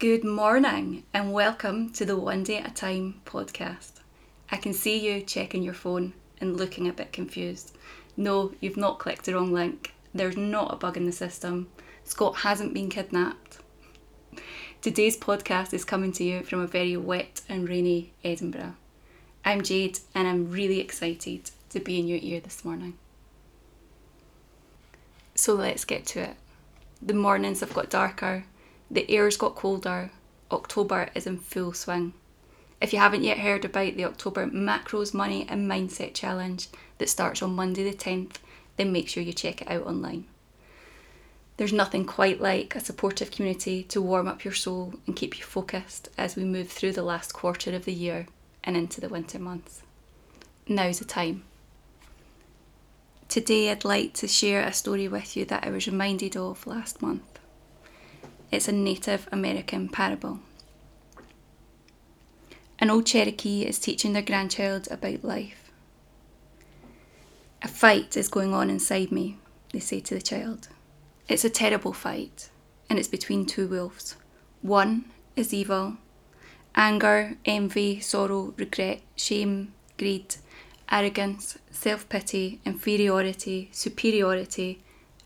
Good morning and welcome to the One Day at a Time podcast. I can see you checking your phone and looking a bit confused. No, you've not clicked the wrong link. There's not a bug in the system. Scott hasn't been kidnapped. Today's podcast is coming to you from a very wet and rainy Edinburgh. I'm Jade and I'm really excited to be in your ear this morning. So let's get to it. The mornings have got darker, the air's got colder, October is in full swing. If you haven't yet heard about the October Macros Money and Mindset Challenge that starts on Monday the 10th, then make sure you check it out online. There's nothing quite like a supportive community to warm up your soul and keep you focused as we move through the last quarter of the year and into the winter months. Now's the time. Today, I'd like to share a story with you that I was reminded of last month. It's a Native American parable. An old Cherokee is teaching their grandchild about life. A fight is going on inside me, they say to the child. It's a terrible fight, and it's between two wolves. One is evil anger, envy, sorrow, regret, shame, greed, arrogance, self pity, inferiority, superiority,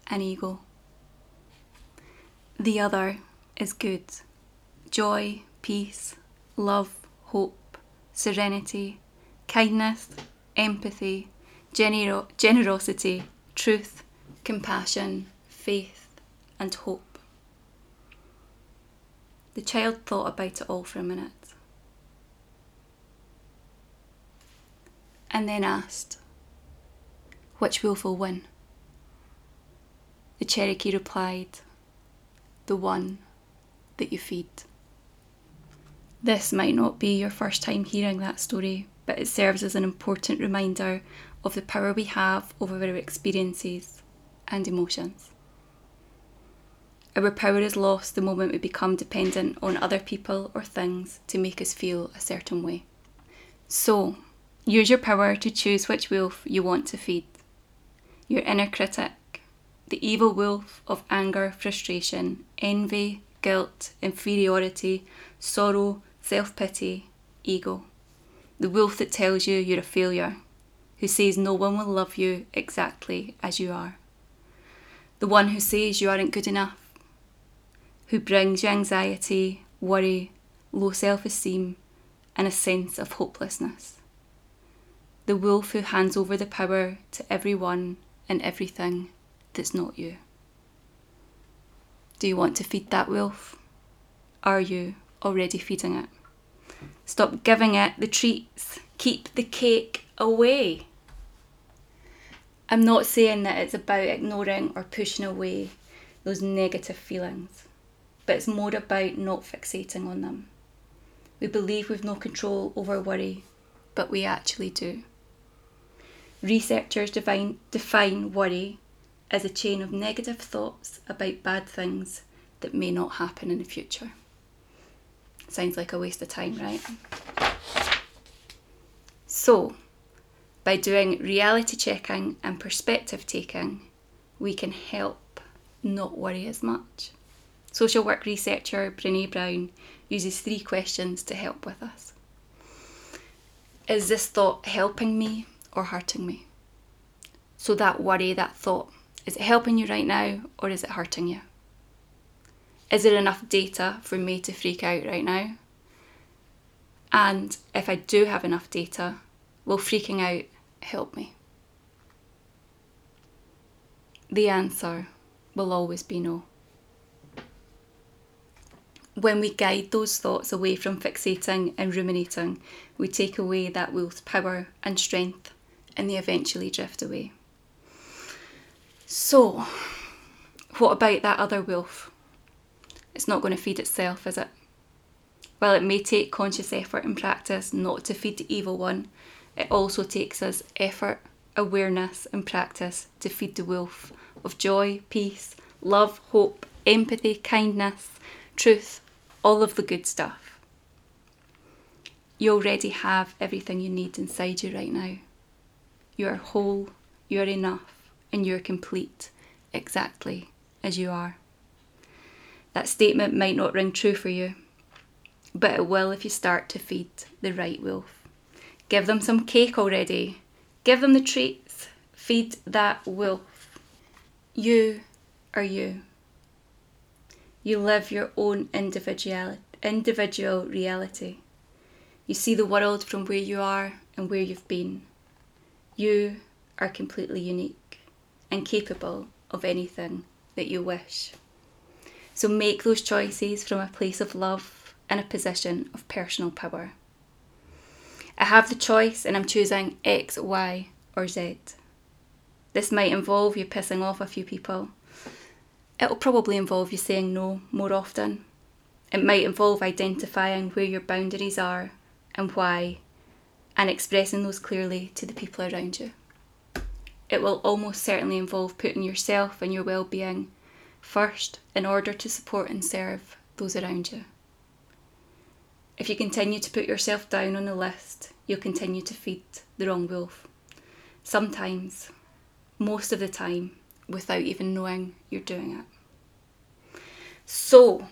and ego. The other is good joy, peace, love, hope, serenity, kindness, empathy, genero- generosity, truth, compassion, faith, and hope. The child thought about it all for a minute and then asked, Which wolf will win? The Cherokee replied, The one that you feed. This might not be your first time hearing that story, but it serves as an important reminder of the power we have over our experiences and emotions. Our power is lost the moment we become dependent on other people or things to make us feel a certain way. So, use your power to choose which wolf you want to feed. Your inner critic, the evil wolf of anger, frustration, envy, guilt, inferiority, sorrow, self pity, ego. The wolf that tells you you're a failure, who says no one will love you exactly as you are. The one who says you aren't good enough, who brings you anxiety, worry, low self esteem, and a sense of hopelessness. The wolf who hands over the power to everyone and everything that's not you. Do you want to feed that wolf? Are you already feeding it? Stop giving it the treats. Keep the cake away. I'm not saying that it's about ignoring or pushing away those negative feelings but it's more about not fixating on them. We believe we've no control over worry, but we actually do. Researchers define, define worry as a chain of negative thoughts about bad things that may not happen in the future. Sounds like a waste of time, right? So, by doing reality checking and perspective taking, we can help not worry as much. Social work researcher Brene Brown uses three questions to help with us. Is this thought helping me or hurting me? So, that worry, that thought, is it helping you right now or is it hurting you? Is there enough data for me to freak out right now? And if I do have enough data, will freaking out help me? The answer will always be no when we guide those thoughts away from fixating and ruminating, we take away that wolf's power and strength and they eventually drift away. So, what about that other wolf? It's not going to feed itself, is it? While it may take conscious effort and practice not to feed the evil one, it also takes us effort, awareness, and practice to feed the wolf of joy, peace, love, hope, empathy, kindness, truth, all of the good stuff. You already have everything you need inside you right now. You are whole, you are enough, and you're complete exactly as you are. That statement might not ring true for you, but it will if you start to feed the right wolf. Give them some cake already. Give them the treats. Feed that wolf. You are you. You live your own individual, individual reality. You see the world from where you are and where you've been. You are completely unique and capable of anything that you wish. So make those choices from a place of love and a position of personal power. I have the choice and I'm choosing X, Y, or Z. This might involve you pissing off a few people. It'll probably involve you saying no more often. It might involve identifying where your boundaries are and why, and expressing those clearly to the people around you. It will almost certainly involve putting yourself and your well being first in order to support and serve those around you. If you continue to put yourself down on the list, you'll continue to feed the wrong wolf. Sometimes, most of the time, without even knowing you're doing it. So,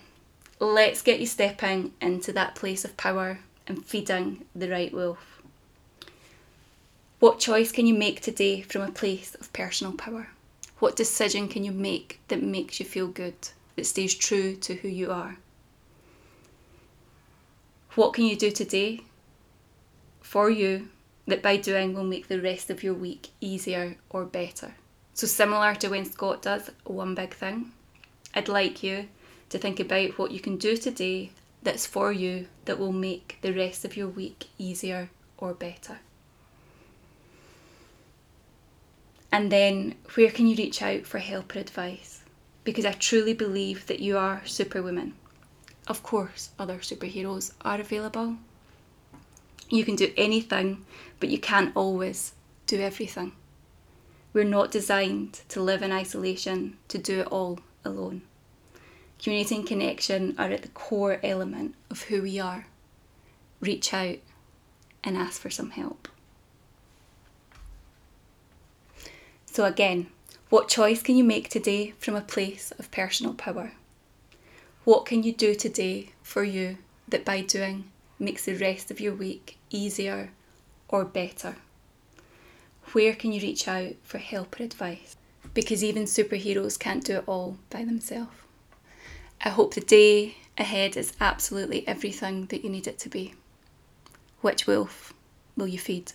let's get you stepping into that place of power and feeding the right wolf. What choice can you make today from a place of personal power? What decision can you make that makes you feel good, that stays true to who you are? What can you do today for you that by doing will make the rest of your week easier or better? So, similar to when Scott does one big thing, I'd like you to think about what you can do today that's for you that will make the rest of your week easier or better. And then, where can you reach out for help or advice? Because I truly believe that you are superwoman. Of course, other superheroes are available. You can do anything, but you can't always do everything. We're not designed to live in isolation, to do it all alone. Community and connection are at the core element of who we are. Reach out and ask for some help. So, again, what choice can you make today from a place of personal power? What can you do today for you that by doing makes the rest of your week easier or better? Where can you reach out for help or advice? Because even superheroes can't do it all by themselves. I hope the day ahead is absolutely everything that you need it to be. Which wolf will you feed?